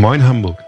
Moin Hamburg.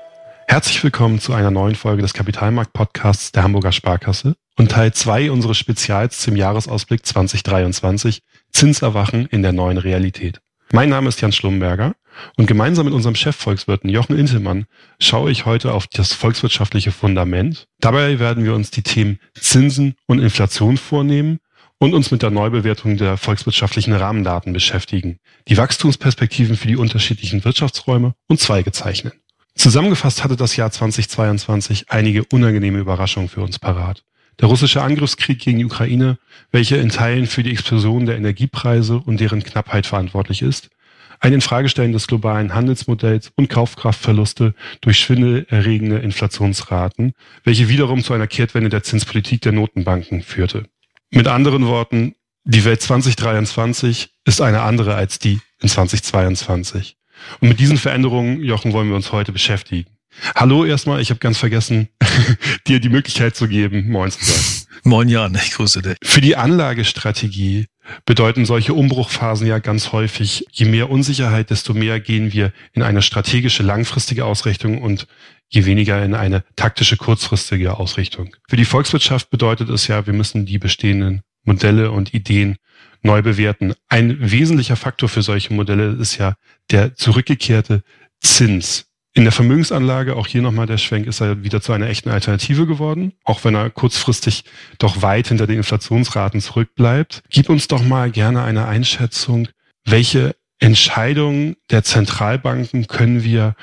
Herzlich willkommen zu einer neuen Folge des Kapitalmarkt-Podcasts der Hamburger Sparkasse und Teil 2 unseres Spezials zum Jahresausblick 2023 Zinserwachen in der neuen Realität. Mein Name ist Jan Schlumberger und gemeinsam mit unserem Chefvolkswirten Jochen Intelmann schaue ich heute auf das volkswirtschaftliche Fundament. Dabei werden wir uns die Themen Zinsen und Inflation vornehmen und uns mit der Neubewertung der volkswirtschaftlichen Rahmendaten beschäftigen, die Wachstumsperspektiven für die unterschiedlichen Wirtschaftsräume und Zweige zeichnen. Zusammengefasst hatte das Jahr 2022 einige unangenehme Überraschungen für uns parat. Der russische Angriffskrieg gegen die Ukraine, welcher in Teilen für die Explosion der Energiepreise und deren Knappheit verantwortlich ist, ein Infragestellen des globalen Handelsmodells und Kaufkraftverluste durch schwindelerregende Inflationsraten, welche wiederum zu einer Kehrtwende der Zinspolitik der Notenbanken führte. Mit anderen Worten, die Welt 2023 ist eine andere als die in 2022. Und mit diesen Veränderungen, Jochen, wollen wir uns heute beschäftigen. Hallo erstmal, ich habe ganz vergessen, dir die Möglichkeit zu geben, moin zu sagen. Moin Jan, ich grüße dich. Für die Anlagestrategie bedeuten solche Umbruchphasen ja ganz häufig, je mehr Unsicherheit, desto mehr gehen wir in eine strategische langfristige Ausrichtung und je weniger in eine taktische kurzfristige Ausrichtung. Für die Volkswirtschaft bedeutet es ja, wir müssen die bestehenden Modelle und Ideen neu bewerten. Ein wesentlicher Faktor für solche Modelle ist ja der zurückgekehrte Zins. In der Vermögensanlage, auch hier nochmal der Schwenk, ist er wieder zu einer echten Alternative geworden, auch wenn er kurzfristig doch weit hinter den Inflationsraten zurückbleibt. Gib uns doch mal gerne eine Einschätzung, welche Entscheidungen der Zentralbanken können wir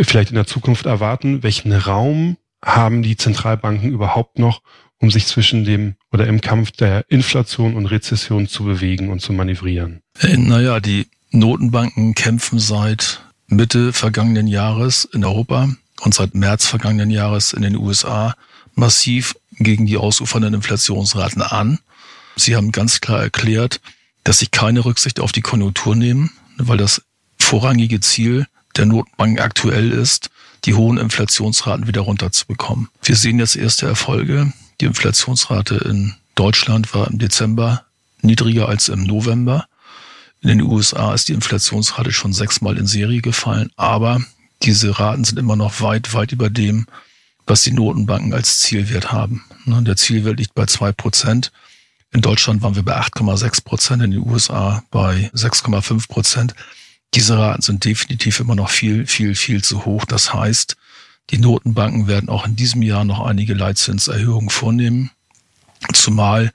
vielleicht in der Zukunft erwarten? Welchen Raum haben die Zentralbanken überhaupt noch, um sich zwischen dem oder im Kampf der Inflation und Rezession zu bewegen und zu manövrieren? Naja, die Notenbanken kämpfen seit Mitte vergangenen Jahres in Europa und seit März vergangenen Jahres in den USA massiv gegen die ausufernden Inflationsraten an. Sie haben ganz klar erklärt, dass sie keine Rücksicht auf die Konjunktur nehmen, weil das vorrangige Ziel der Notenbank aktuell ist, die hohen Inflationsraten wieder runterzubekommen. Wir sehen jetzt erste Erfolge. Die Inflationsrate in Deutschland war im Dezember niedriger als im November. In den USA ist die Inflationsrate schon sechsmal in Serie gefallen, aber diese Raten sind immer noch weit, weit über dem, was die Notenbanken als Zielwert haben. Ne, der Zielwert liegt bei zwei Prozent. In Deutschland waren wir bei 8,6 Prozent, in den USA bei 6,5 Prozent. Diese Raten sind definitiv immer noch viel, viel, viel zu hoch. Das heißt, die Notenbanken werden auch in diesem Jahr noch einige Leitzinserhöhungen vornehmen, zumal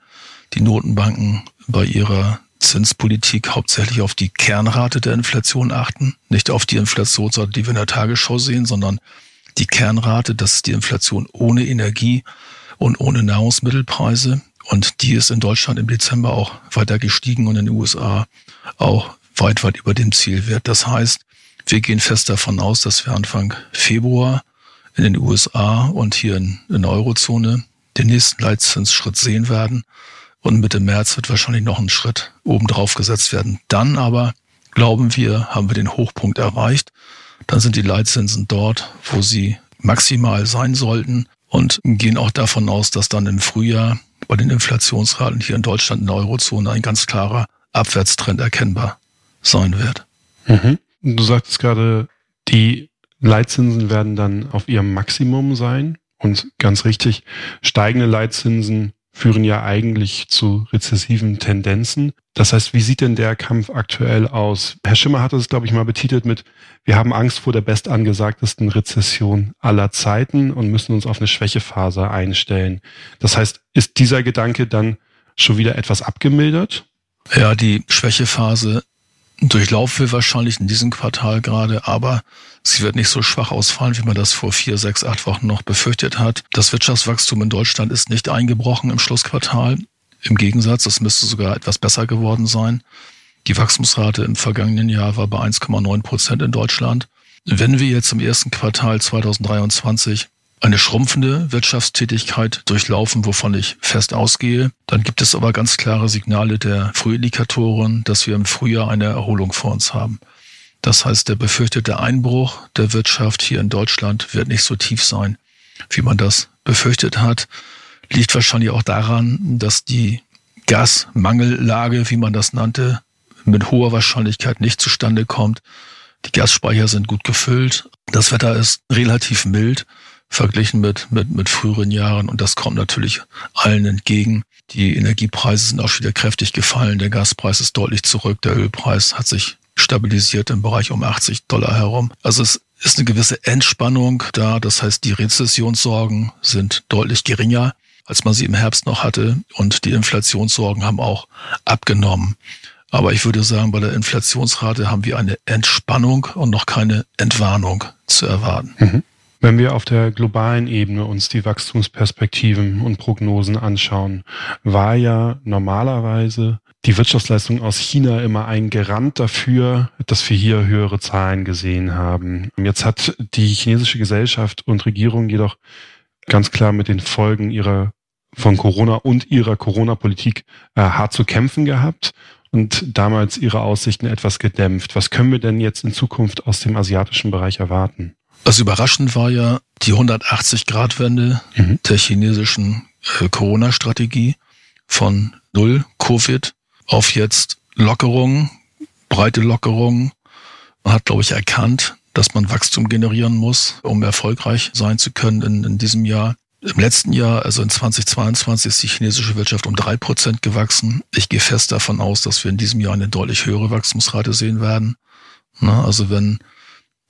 die Notenbanken bei ihrer Zinspolitik hauptsächlich auf die Kernrate der Inflation achten, nicht auf die Inflationsrate, die wir in der Tagesschau sehen, sondern die Kernrate, das ist die Inflation ohne Energie und ohne Nahrungsmittelpreise. Und die ist in Deutschland im Dezember auch weiter gestiegen und in den USA auch weit, weit über dem Zielwert. Das heißt, wir gehen fest davon aus, dass wir Anfang Februar in den USA und hier in, in der Eurozone den nächsten Leitzinsschritt sehen werden. Und Mitte März wird wahrscheinlich noch ein Schritt obendrauf gesetzt werden. Dann aber, glauben wir, haben wir den Hochpunkt erreicht. Dann sind die Leitzinsen dort, wo sie maximal sein sollten und gehen auch davon aus, dass dann im Frühjahr bei den Inflationsraten hier in Deutschland in der Eurozone ein ganz klarer Abwärtstrend erkennbar sein wird. Mhm. Du sagtest gerade, die Leitzinsen werden dann auf ihrem Maximum sein. Und ganz richtig, steigende Leitzinsen führen ja eigentlich zu rezessiven Tendenzen. Das heißt, wie sieht denn der Kampf aktuell aus? Herr Schimmer hat es, glaube ich, mal betitelt mit, wir haben Angst vor der bestangesagtesten Rezession aller Zeiten und müssen uns auf eine Schwächephase einstellen. Das heißt, ist dieser Gedanke dann schon wieder etwas abgemildert? Ja, die Schwächephase durchlaufen wir wahrscheinlich in diesem Quartal gerade, aber sie wird nicht so schwach ausfallen, wie man das vor vier, sechs, acht Wochen noch befürchtet hat. Das Wirtschaftswachstum in Deutschland ist nicht eingebrochen im Schlussquartal. Im Gegensatz, es müsste sogar etwas besser geworden sein. Die Wachstumsrate im vergangenen Jahr war bei 1,9 Prozent in Deutschland. Wenn wir jetzt im ersten Quartal 2023 eine schrumpfende Wirtschaftstätigkeit durchlaufen, wovon ich fest ausgehe. Dann gibt es aber ganz klare Signale der Frühindikatoren, dass wir im Frühjahr eine Erholung vor uns haben. Das heißt, der befürchtete Einbruch der Wirtschaft hier in Deutschland wird nicht so tief sein, wie man das befürchtet hat. Liegt wahrscheinlich auch daran, dass die Gasmangellage, wie man das nannte, mit hoher Wahrscheinlichkeit nicht zustande kommt Die Gasspeicher sind gut gefüllt. Das Wetter ist relativ mild verglichen mit, mit, mit früheren Jahren und das kommt natürlich allen entgegen. Die Energiepreise sind auch wieder kräftig gefallen. Der Gaspreis ist deutlich zurück. Der Ölpreis hat sich stabilisiert im Bereich um 80 Dollar herum. Also es ist eine gewisse Entspannung da. Das heißt, die Rezessionssorgen sind deutlich geringer, als man sie im Herbst noch hatte. Und die Inflationssorgen haben auch abgenommen. Aber ich würde sagen, bei der Inflationsrate haben wir eine Entspannung und noch keine Entwarnung zu erwarten. Mhm. Wenn wir auf der globalen Ebene uns die Wachstumsperspektiven und Prognosen anschauen, war ja normalerweise die Wirtschaftsleistung aus China immer ein Garant dafür, dass wir hier höhere Zahlen gesehen haben. Jetzt hat die chinesische Gesellschaft und Regierung jedoch ganz klar mit den Folgen ihrer von Corona und ihrer Corona-Politik äh, hart zu kämpfen gehabt und damals ihre Aussichten etwas gedämpft. Was können wir denn jetzt in Zukunft aus dem asiatischen Bereich erwarten? Also überraschend war ja die 180-Grad-Wende mhm. der chinesischen äh, Corona-Strategie von null Covid auf jetzt Lockerungen, breite Lockerungen. Man hat, glaube ich, erkannt, dass man Wachstum generieren muss, um erfolgreich sein zu können in, in diesem Jahr. Im letzten Jahr, also in 2022, ist die chinesische Wirtschaft um drei Prozent gewachsen. Ich gehe fest davon aus, dass wir in diesem Jahr eine deutlich höhere Wachstumsrate sehen werden. Na, also wenn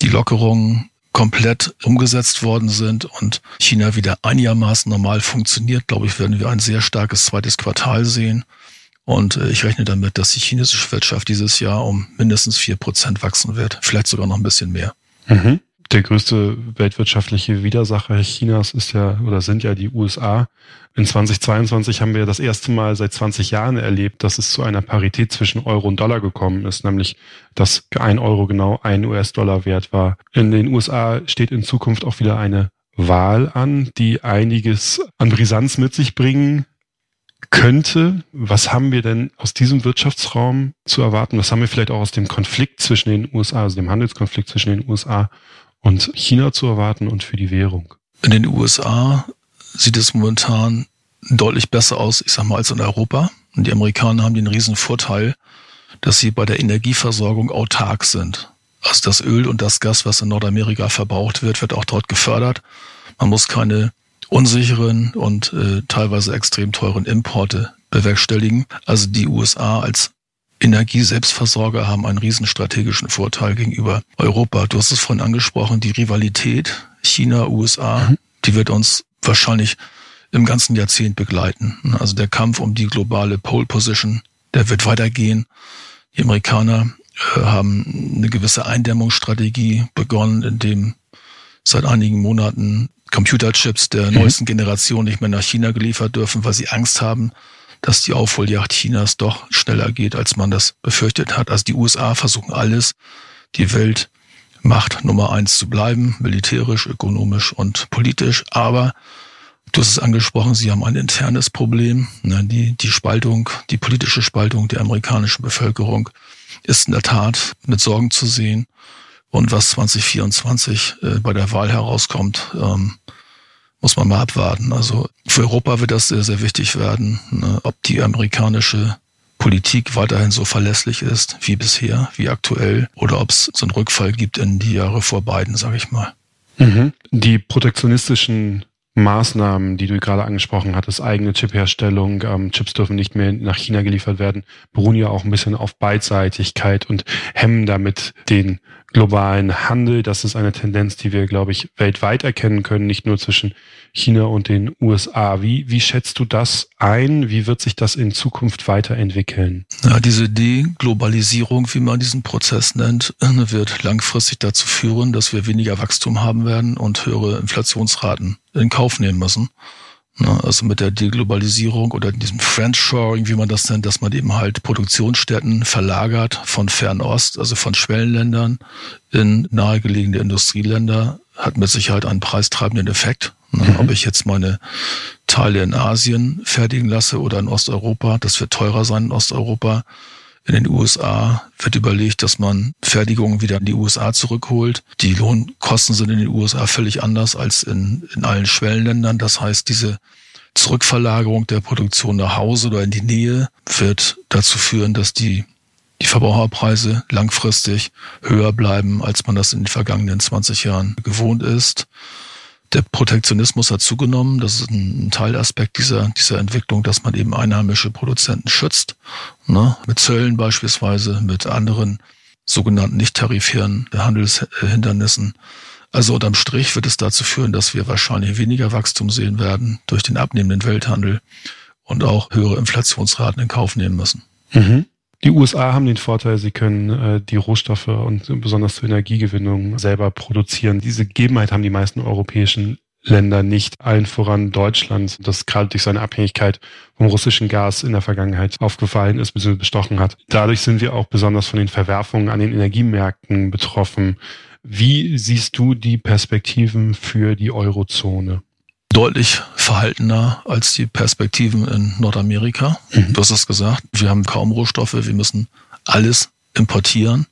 die Lockerungen komplett umgesetzt worden sind und China wieder einigermaßen normal funktioniert, glaube ich, werden wir ein sehr starkes zweites Quartal sehen. Und äh, ich rechne damit, dass die chinesische Wirtschaft dieses Jahr um mindestens vier Prozent wachsen wird, vielleicht sogar noch ein bisschen mehr. Mhm. Der größte weltwirtschaftliche Widersacher Chinas ist ja oder sind ja die USA. In 2022 haben wir das erste Mal seit 20 Jahren erlebt, dass es zu einer Parität zwischen Euro und Dollar gekommen ist, nämlich dass ein Euro genau ein US-Dollar wert war. In den USA steht in Zukunft auch wieder eine Wahl an, die einiges an Brisanz mit sich bringen könnte. Was haben wir denn aus diesem Wirtschaftsraum zu erwarten? Was haben wir vielleicht auch aus dem Konflikt zwischen den USA, also dem Handelskonflikt zwischen den USA und China zu erwarten und für die Währung? In den USA sieht es momentan deutlich besser aus, ich sag mal, als in Europa. Und die Amerikaner haben den riesen Vorteil, dass sie bei der Energieversorgung autark sind. Also das Öl und das Gas, was in Nordamerika verbraucht wird, wird auch dort gefördert. Man muss keine unsicheren und äh, teilweise extrem teuren Importe bewerkstelligen. Also die USA als Energieselbstversorger haben einen riesen strategischen Vorteil gegenüber Europa. Du hast es vorhin angesprochen, die Rivalität China, USA, mhm. die wird uns wahrscheinlich im ganzen Jahrzehnt begleiten. Also der Kampf um die globale Pole Position, der wird weitergehen. Die Amerikaner äh, haben eine gewisse Eindämmungsstrategie begonnen, indem seit einigen Monaten Computerchips der mhm. neuesten Generation nicht mehr nach China geliefert dürfen, weil sie Angst haben, dass die Aufholjagd Chinas doch schneller geht, als man das befürchtet hat. Also die USA versuchen alles, die Weltmacht Nummer eins zu bleiben, militärisch, ökonomisch und politisch. Aber du hast es angesprochen, sie haben ein internes Problem. Ne, die, die Spaltung, die politische Spaltung der amerikanischen Bevölkerung ist in der Tat mit Sorgen zu sehen. Und was 2024 äh, bei der Wahl herauskommt, ähm, muss man mal abwarten. Also für Europa wird das sehr, sehr wichtig werden, ne, ob die amerikanische Politik weiterhin so verlässlich ist wie bisher, wie aktuell, oder ob es so einen Rückfall gibt in die Jahre vor beiden, sage ich mal. Mhm. Die protektionistischen Maßnahmen, die du gerade angesprochen hattest, eigene Chipherstellung, ähm, Chips dürfen nicht mehr nach China geliefert werden, beruhen ja auch ein bisschen auf Beidseitigkeit und hemmen damit den globalen Handel. Das ist eine Tendenz, die wir, glaube ich, weltweit erkennen können, nicht nur zwischen China und den USA. Wie, wie schätzt du das ein? Wie wird sich das in Zukunft weiterentwickeln? Ja, diese Deglobalisierung, wie man diesen Prozess nennt, wird langfristig dazu führen, dass wir weniger Wachstum haben werden und höhere Inflationsraten in Kauf nehmen müssen. Also mit der Deglobalisierung oder diesem Friendshoring, wie man das nennt, dass man eben halt Produktionsstätten verlagert von Fernost, also von Schwellenländern in nahegelegene Industrieländer, hat mit Sicherheit einen preistreibenden Effekt. Mhm. Ob ich jetzt meine Teile in Asien fertigen lasse oder in Osteuropa, das wird teurer sein in Osteuropa. In den USA wird überlegt, dass man Fertigungen wieder in die USA zurückholt. Die Lohnkosten sind in den USA völlig anders als in, in allen Schwellenländern. Das heißt, diese Zurückverlagerung der Produktion nach Hause oder in die Nähe wird dazu führen, dass die die Verbraucherpreise langfristig höher bleiben, als man das in den vergangenen 20 Jahren gewohnt ist. Der Protektionismus hat zugenommen. Das ist ein Teilaspekt dieser, dieser Entwicklung, dass man eben einheimische Produzenten schützt. Ne? Mit Zöllen beispielsweise, mit anderen sogenannten nicht tarifären Handelshindernissen. Also unterm Strich wird es dazu führen, dass wir wahrscheinlich weniger Wachstum sehen werden durch den abnehmenden Welthandel und auch höhere Inflationsraten in Kauf nehmen müssen. Mhm. Die USA haben den Vorteil, sie können äh, die Rohstoffe und besonders zur Energiegewinnung selber produzieren. Diese Gegebenheit haben die meisten europäischen Länder nicht, allen voran Deutschland, das gerade durch seine Abhängigkeit vom russischen Gas in der Vergangenheit aufgefallen ist bzw. bestochen hat. Dadurch sind wir auch besonders von den Verwerfungen an den Energiemärkten betroffen. Wie siehst du die Perspektiven für die Eurozone? Deutlich verhaltener als die Perspektiven in Nordamerika. Mhm. Du hast es gesagt, wir haben kaum Rohstoffe, wir müssen alles importieren,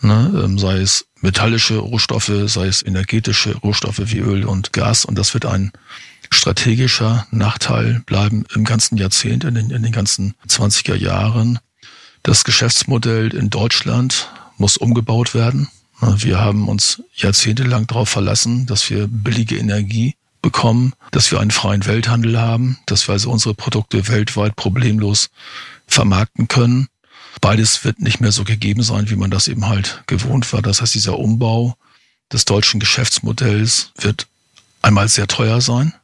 ne, ähm, sei es metallische Rohstoffe, sei es energetische Rohstoffe wie Öl und Gas. Und das wird ein strategischer Nachteil bleiben im ganzen Jahrzehnt, in den, in den ganzen 20er Jahren. Das Geschäftsmodell in Deutschland muss umgebaut werden. Wir haben uns jahrzehntelang darauf verlassen, dass wir billige Energie bekommen, dass wir einen freien Welthandel haben, dass wir also unsere Produkte weltweit problemlos vermarkten können. Beides wird nicht mehr so gegeben sein, wie man das eben halt gewohnt war. Das heißt, dieser Umbau des deutschen Geschäftsmodells wird einmal sehr teuer sein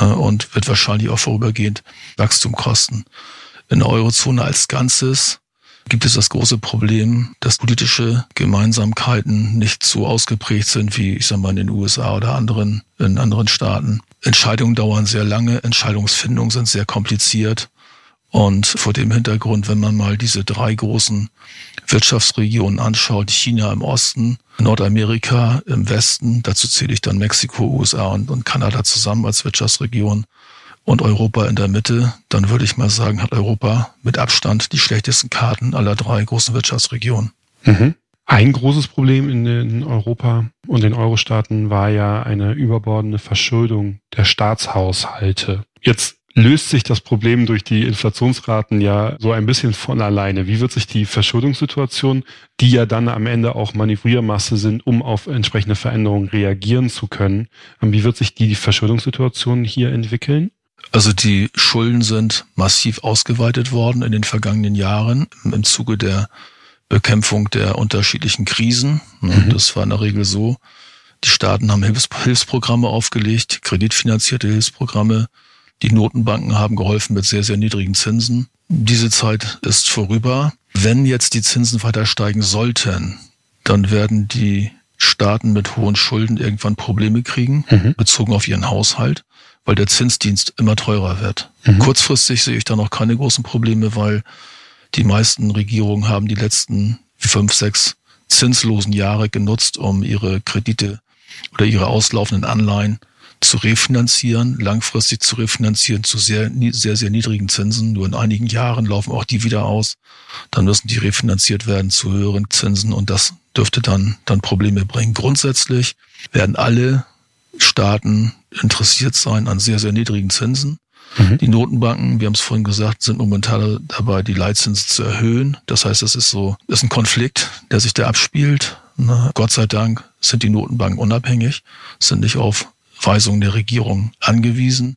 ne, und wird wahrscheinlich auch vorübergehend Wachstum kosten. In der Eurozone als Ganzes gibt es das große Problem, dass politische Gemeinsamkeiten nicht so ausgeprägt sind wie, ich sag mal, in den USA oder anderen, in anderen Staaten. Entscheidungen dauern sehr lange, Entscheidungsfindungen sind sehr kompliziert. Und vor dem Hintergrund, wenn man mal diese drei großen Wirtschaftsregionen anschaut, China im Osten, Nordamerika im Westen, dazu zähle ich dann Mexiko, USA und, und Kanada zusammen als Wirtschaftsregion, und Europa in der Mitte, dann würde ich mal sagen, hat Europa mit Abstand die schlechtesten Karten aller drei großen Wirtschaftsregionen. Mhm. Ein großes Problem in, in Europa und den Euro-Staaten war ja eine überbordende Verschuldung der Staatshaushalte. Jetzt löst sich das Problem durch die Inflationsraten ja so ein bisschen von alleine. Wie wird sich die Verschuldungssituation, die ja dann am Ende auch Manövriermasse sind, um auf entsprechende Veränderungen reagieren zu können, wie wird sich die Verschuldungssituation hier entwickeln? Also die Schulden sind massiv ausgeweitet worden in den vergangenen Jahren im Zuge der Bekämpfung der unterschiedlichen Krisen. Mhm. Das war in der Regel so. Die Staaten haben Hilfs Hilfsprogramme aufgelegt, kreditfinanzierte Hilfsprogramme. Die Notenbanken haben geholfen mit sehr, sehr niedrigen Zinsen. Diese Zeit ist vorüber. Wenn jetzt die Zinsen weiter steigen sollten, dann werden die Staaten mit hohen Schulden irgendwann Probleme kriegen, mhm. bezogen auf ihren Haushalt weil der Zinsdienst immer teurer wird. Mhm. Kurzfristig sehe ich da noch keine großen Probleme, weil die meisten Regierungen haben die letzten fünf, sechs zinslosen Jahre genutzt, um ihre Kredite oder ihre auslaufenden Anleihen zu refinanzieren, langfristig zu refinanzieren zu sehr, sehr, sehr niedrigen Zinsen. Nur in einigen Jahren laufen auch die wieder aus. Dann müssen die refinanziert werden zu höheren Zinsen und das dürfte dann, dann Probleme bringen. Grundsätzlich werden alle Staaten interessiert sein an sehr, sehr niedrigen Zinsen. Mhm. Die Notenbanken, wir haben es vorhin gesagt, sind momentan dabei, die Leitzinsen zu erhöhen. Das heißt, es ist so, es ist ein Konflikt, der sich da abspielt. Na, Gott sei Dank sind die Notenbanken unabhängig, sind nicht auf Weisungen der Regierung angewiesen.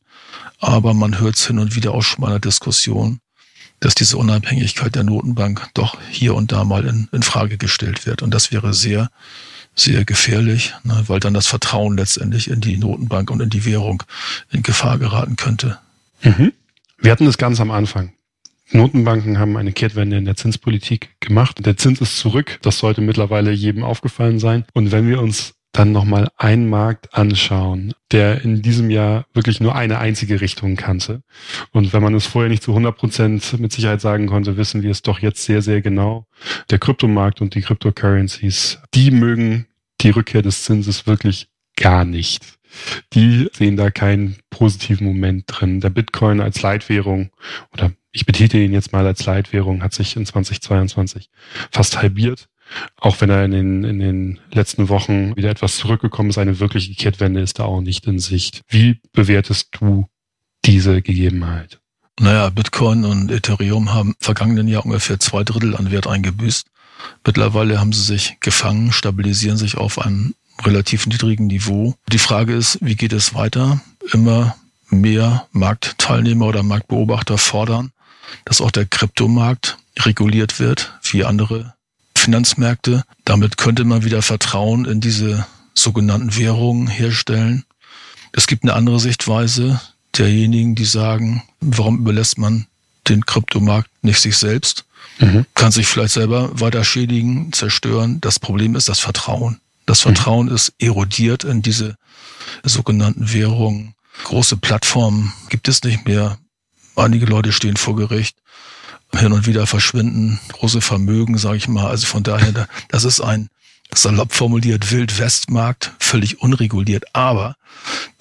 Aber man hört es hin und wieder auch schon mal in der Diskussion, dass diese Unabhängigkeit der Notenbank doch hier und da mal in, in Frage gestellt wird. Und das wäre sehr sehr gefährlich, ne, weil dann das Vertrauen letztendlich in die Notenbank und in die Währung in Gefahr geraten könnte. Mhm. Wir hatten das ganz am Anfang. Notenbanken haben eine Kehrtwende in der Zinspolitik gemacht. Der Zins ist zurück. Das sollte mittlerweile jedem aufgefallen sein. Und wenn wir uns dann nochmal einen Markt anschauen, der in diesem Jahr wirklich nur eine einzige Richtung kannte. Und wenn man es vorher nicht zu 100 Prozent mit Sicherheit sagen konnte, wissen wir es doch jetzt sehr, sehr genau. Der Kryptomarkt und die Cryptocurrencies, die mögen die Rückkehr des Zinses wirklich gar nicht. Die sehen da keinen positiven Moment drin. Der Bitcoin als Leitwährung oder ich betitel ihn jetzt mal als Leitwährung, hat sich in 2022 fast halbiert. Auch wenn er in den, in den letzten Wochen wieder etwas zurückgekommen ist, eine wirkliche Kehrtwende ist da auch nicht in Sicht. Wie bewertest du diese Gegebenheit? Naja, Bitcoin und Ethereum haben vergangenen Jahr ungefähr zwei Drittel an Wert eingebüßt. Mittlerweile haben sie sich gefangen, stabilisieren sich auf einem relativ niedrigen Niveau. Die Frage ist, wie geht es weiter? Immer mehr Marktteilnehmer oder Marktbeobachter fordern, dass auch der Kryptomarkt reguliert wird, wie andere Finanzmärkte. Damit könnte man wieder Vertrauen in diese sogenannten Währungen herstellen. Es gibt eine andere Sichtweise derjenigen, die sagen, warum überlässt man den Kryptomarkt nicht sich selbst? Mhm. Kann sich vielleicht selber weiter schädigen, zerstören. Das Problem ist das Vertrauen. Das mhm. Vertrauen mhm. ist erodiert in diese sogenannten Währungen. Große Plattformen gibt es nicht mehr. Einige Leute stehen vor Gericht. Hin und wieder verschwinden große Vermögen, sage ich mal. Also von daher, das ist ein salopp formuliert Wildwestmarkt, völlig unreguliert. Aber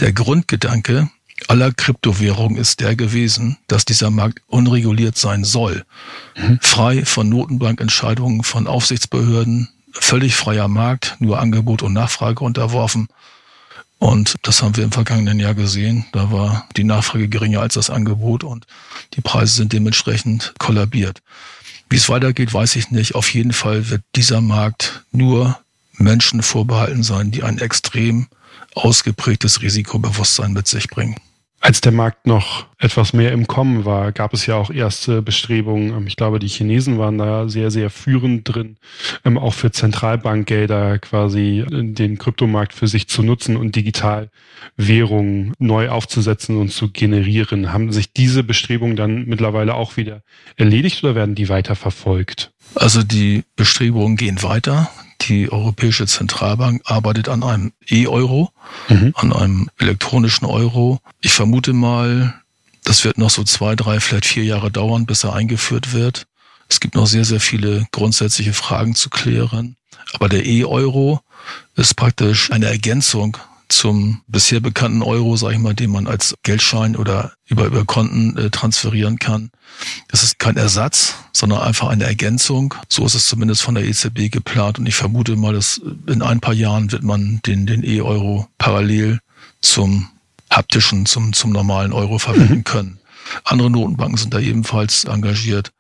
der Grundgedanke aller Kryptowährungen ist der gewesen, dass dieser Markt unreguliert sein soll. Mhm. Frei von Notenbankentscheidungen, von Aufsichtsbehörden, völlig freier Markt, nur Angebot und Nachfrage unterworfen. Und das haben wir im vergangenen Jahr gesehen. Da war die Nachfrage geringer als das Angebot und die Preise sind dementsprechend kollabiert. Wie es weitergeht, weiß ich nicht. Auf jeden Fall wird dieser Markt nur Menschen vorbehalten sein, die ein extrem ausgeprägtes Risikobewusstsein mit sich bringen. Als der Markt noch etwas mehr im Kommen war, gab es ja auch erste Bestrebungen. Ähm, ich glaube, die Chinesen waren da sehr, sehr führend drin, ähm, auch für Zentralbankgelder quasi den Kryptomarkt für sich zu nutzen und Digitalwährungen neu aufzusetzen und zu generieren. Haben sich diese Bestrebungen dann mittlerweile auch wieder erledigt oder werden die weiter verfolgt? Also die Bestrebungen gehen weiter. Die Europäische Zentralbank arbeitet an einem E-Euro, mhm. an einem elektronischen Euro. Ich vermute mal, das wird noch so zwei, drei, vielleicht vier Jahre dauern, bis er eingeführt wird. Es gibt noch sehr, sehr viele grundsätzliche Fragen zu klären. Aber der E-Euro ist praktisch eine Ergänzung zum bisher bekannten Euro, sage ich mal, den man als Geldschein oder über, über Konten äh, transferieren kann. Es ist kein Ersatz, sondern einfach eine Ergänzung. So ist es zumindest von der EZB geplant. Und ich vermute mal, dass in ein paar Jahren wird man den, den E-Euro parallel zum haptischen, zum, zum normalen Euro verwenden mhm. können. Andere Notenbanken sind da ebenfalls engagiert.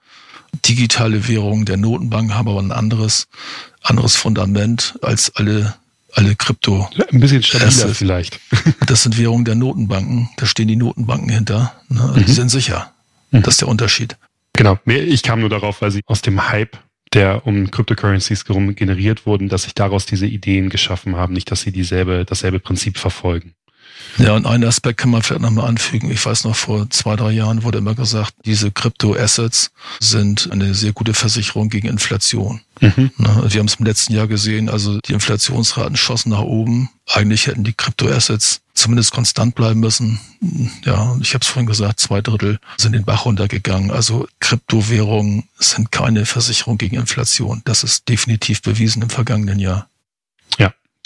Digitale Währungen der Notenbanken haben aber ein anderes, anderes Fundament als alle alle Krypto. Ein bisschen stabiler vielleicht. das sind Währungen der Notenbanken. Da stehen die Notenbanken hinter. Ne? Also mhm. Die sind sicher. Mhm. Das ist der Unterschied. Genau. Ich kam nur darauf, weil sie aus dem Hype, der um Cryptocurrencies herum generiert wurden, dass sich daraus diese Ideen geschaffen haben. Nicht, dass sie dieselbe, dasselbe Prinzip verfolgen. Ja, und einen Aspekt kann man vielleicht nochmal anfügen. Ich weiß noch, vor zwei, drei Jahren wurde immer gesagt, diese Crypto-Assets sind eine sehr gute Versicherung gegen Inflation. Mhm. Wir haben es im letzten Jahr gesehen, also die Inflationsraten schossen nach oben. Eigentlich hätten die Crypto-Assets zumindest konstant bleiben müssen. Ja, ich habe es vorhin gesagt, zwei Drittel sind den Bach runtergegangen. Also Kryptowährungen sind keine Versicherung gegen Inflation. Das ist definitiv bewiesen im vergangenen Jahr.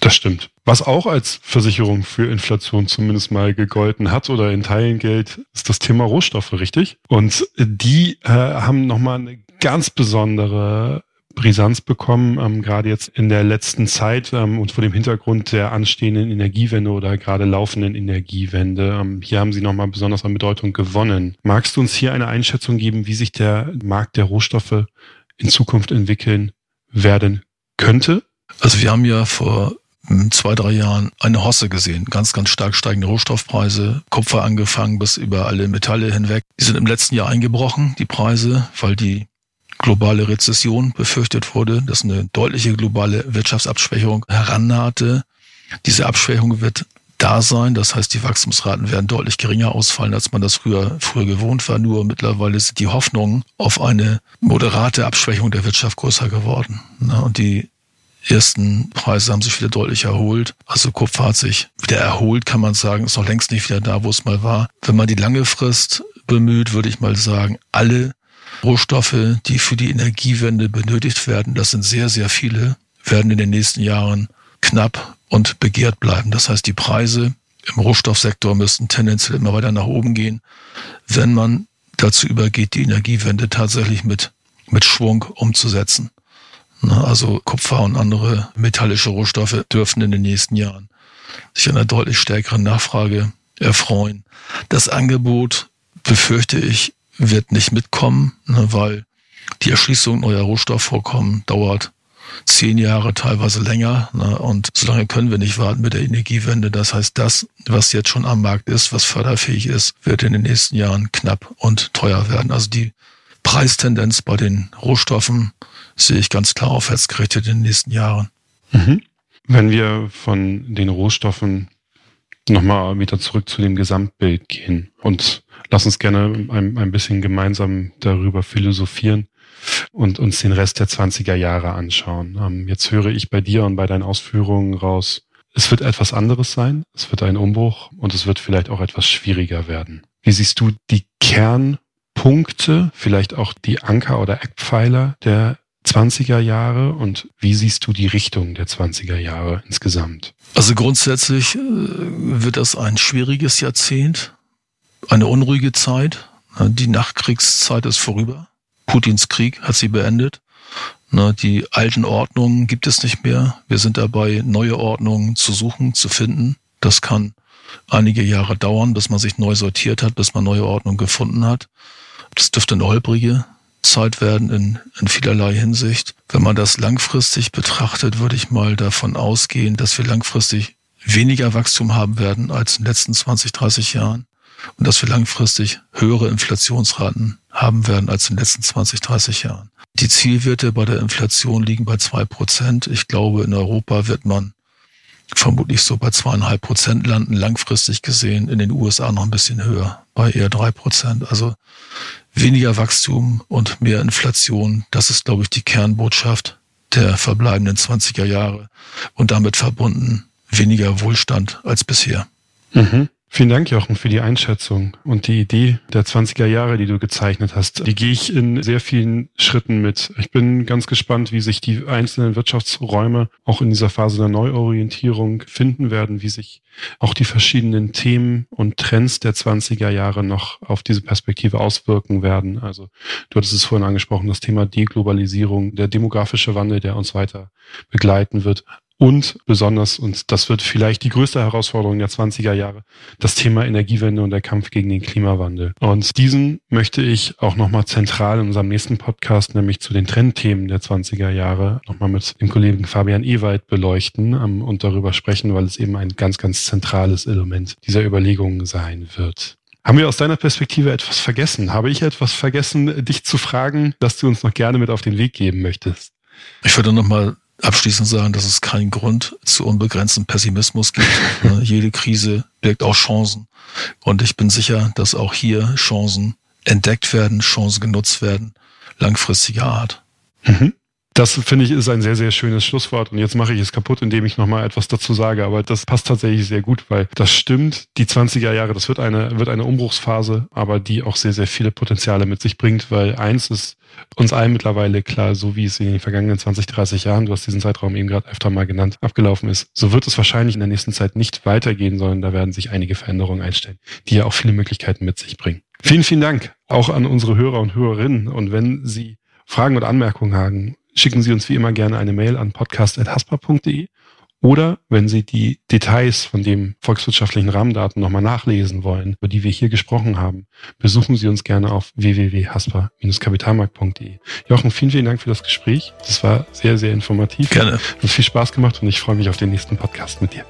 Das stimmt. Was auch als Versicherung für Inflation zumindest mal gegolten hat oder in Teilen gilt, ist das Thema Rohstoffe, richtig? Und die äh, haben nochmal eine ganz besondere Brisanz bekommen, ähm, gerade jetzt in der letzten Zeit ähm, und vor dem Hintergrund der anstehenden Energiewende oder gerade laufenden Energiewende. Ähm, hier haben sie nochmal besonders an Bedeutung gewonnen. Magst du uns hier eine Einschätzung geben, wie sich der Markt der Rohstoffe in Zukunft entwickeln werden könnte? Also wir haben ja vor zwei, drei Jahren eine Hosse gesehen. Ganz, ganz stark steigende Rohstoffpreise, Kupfer angefangen bis über alle Metalle hinweg. Die sind im letzten Jahr eingebrochen, die Preise, weil die globale Rezession befürchtet wurde, dass eine deutliche globale Wirtschaftsabschwächung herannahte. Diese Abschwächung wird da sein. Das heißt, die Wachstumsraten werden deutlich geringer ausfallen, als man das früher, früher gewohnt war. Nur mittlerweile sind die Hoffnungen auf eine moderate Abschwächung der Wirtschaft größer geworden. Und die ersten Preise haben sich wieder deutlich erholt. Also Kupfer hat sich wieder erholt, kann man sagen, ist noch längst nicht wieder da, wo es mal war. Wenn man die lange Frist bemüht, würde ich mal sagen, alle Rohstoffe, die für die Energiewende benötigt werden, das sind sehr, sehr viele, werden in den nächsten Jahren knapp und begehrt bleiben. Das heißt, die Preise im Rohstoffsektor müssten tendenziell immer weiter nach oben gehen, wenn man dazu übergeht, die Energiewende tatsächlich mit, mit Schwung umzusetzen. Also Kupfer und andere metallische Rohstoffe dürfen in den nächsten Jahren sich einer deutlich stärkeren Nachfrage erfreuen. Das Angebot, befürchte ich, wird nicht mitkommen, ne, weil die Erschließung neuer Rohstoffvorkommen dauert zehn Jahre, teilweise länger. Ne? Und solange können wir nicht warten mit der Energiewende. Das heißt, das, was jetzt schon am Markt ist, was förderfähig ist, wird in den nächsten Jahren knapp und teuer werden. Also die Preistendenz bei den Rohstoffen sehe ich ganz klar aufwärts gerichtet in den nächsten Jahren. Mhm. Wenn wir von den Rohstoffen nochmal wieder zurück zu dem Gesamtbild gehen und lass uns gerne ein, ein bisschen gemeinsam darüber philosophieren und uns den Rest der 20er Jahre anschauen. Ähm, jetzt höre ich bei dir und bei deinen Ausführungen raus, es wird etwas anderes sein, es wird ein Umbruch und es wird vielleicht auch etwas schwieriger werden. Wie siehst du die Kernpunkte, vielleicht auch die Anker oder Eckpfeiler der 20er Jahre und wie siehst du die Richtung der 20er Jahre insgesamt? Also grundsätzlich äh, wird das ein schwieriges Jahrzehnt, eine unruhige Zeit. Die Nachkriegszeit ist vorüber. Putins Krieg hat sie beendet. Die alten Ordnungen gibt es nicht mehr. Wir sind dabei, neue Ordnungen zu suchen, zu finden. Das kann einige Jahre dauern, bis man sich neu sortiert hat, bis man neue Ordnungen gefunden hat. Das dürfte eine holprige Zeit werden in, in vielerlei Hinsicht. Wenn man das langfristig betrachtet, würde ich mal davon ausgehen, dass wir langfristig weniger Wachstum haben werden als in den letzten 20, 30 Jahren und dass wir langfristig höhere Inflationsraten haben werden als in den letzten 20, 30 Jahren. Die Zielwerte bei der Inflation liegen bei zwei Prozent. Ich glaube, in Europa wird man vermutlich so bei zweieinhalb Prozent landen, langfristig gesehen, in den USA noch ein bisschen höher, bei eher drei Prozent. Also weniger Wachstum und mehr Inflation, das ist, glaube ich, die Kernbotschaft der verbleibenden 20er Jahre und damit verbunden weniger Wohlstand als bisher. Mhm. Vielen Dank, Jochen, für die Einschätzung und die Idee der 20er Jahre, die du gezeichnet hast. Die gehe ich in sehr vielen Schritten mit. Ich bin ganz gespannt, wie sich die einzelnen Wirtschaftsräume auch in dieser Phase der Neuorientierung finden werden, wie sich auch die verschiedenen Themen und Trends der 20er Jahre noch auf diese Perspektive auswirken werden. Also du hattest es vorhin angesprochen, das Thema Deglobalisierung, der demografische Wandel, der uns weiter begleiten wird, und besonders, und das wird vielleicht die größte Herausforderung der 20er Jahre, das Thema Energiewende und der Kampf gegen den Klimawandel. Und diesen möchte ich auch nochmal zentral in unserem nächsten Podcast, nämlich zu den Trendthemen der 20er Jahre, nochmal mit dem Kollegen Fabian Ewald beleuchten ähm, und darüber sprechen, weil es eben ein ganz, ganz zentrales Element dieser Überlegungen sein wird. Haben wir aus deiner Perspektive etwas vergessen? Habe ich etwas vergessen, dich zu fragen, dass du uns noch gerne mit auf den Weg geben möchtest? Ich würde nochmal abschließend sagen, dass es keinen Grund zu unbegrenztem Pessimismus gibt. Jede Krise birgt auch Chancen. Und ich bin sicher, dass auch hier Chancen entdeckt werden, Chancen genutzt werden, langfristiger Art. Mhm. Das finde ich ist ein sehr, sehr schönes Schlusswort. Und jetzt mache ich es kaputt, indem ich nochmal etwas dazu sage. Aber das passt tatsächlich sehr gut, weil das stimmt. Die 20er Jahre, das wird eine, wird eine Umbruchsphase, aber die auch sehr, sehr viele Potenziale mit sich bringt, weil eins ist uns allen mittlerweile klar, so wie es in den vergangenen 20, 30 Jahren, du hast diesen Zeitraum eben gerade öfter mal genannt, abgelaufen ist, so wird es wahrscheinlich in der nächsten Zeit nicht weitergehen, sondern da werden sich einige Veränderungen einstellen, die ja auch viele Möglichkeiten mit sich bringen. Vielen, vielen Dank auch an unsere Hörer und Hörerinnen. Und wenn Sie Fragen und Anmerkungen haben, schicken Sie uns wie immer gerne eine Mail an podcast.haspa.de oder wenn Sie die Details von dem volkswirtschaftlichen Rahmendaten nochmal nachlesen wollen, über die wir hier gesprochen haben, besuchen Sie uns gerne auf www.haspa-kapitalmarkt.de. Jochen, vielen, vielen Dank für das Gespräch. Das war sehr, sehr informativ. Gerne. Hat viel Spaß gemacht und ich freue mich auf den nächsten Podcast mit dir.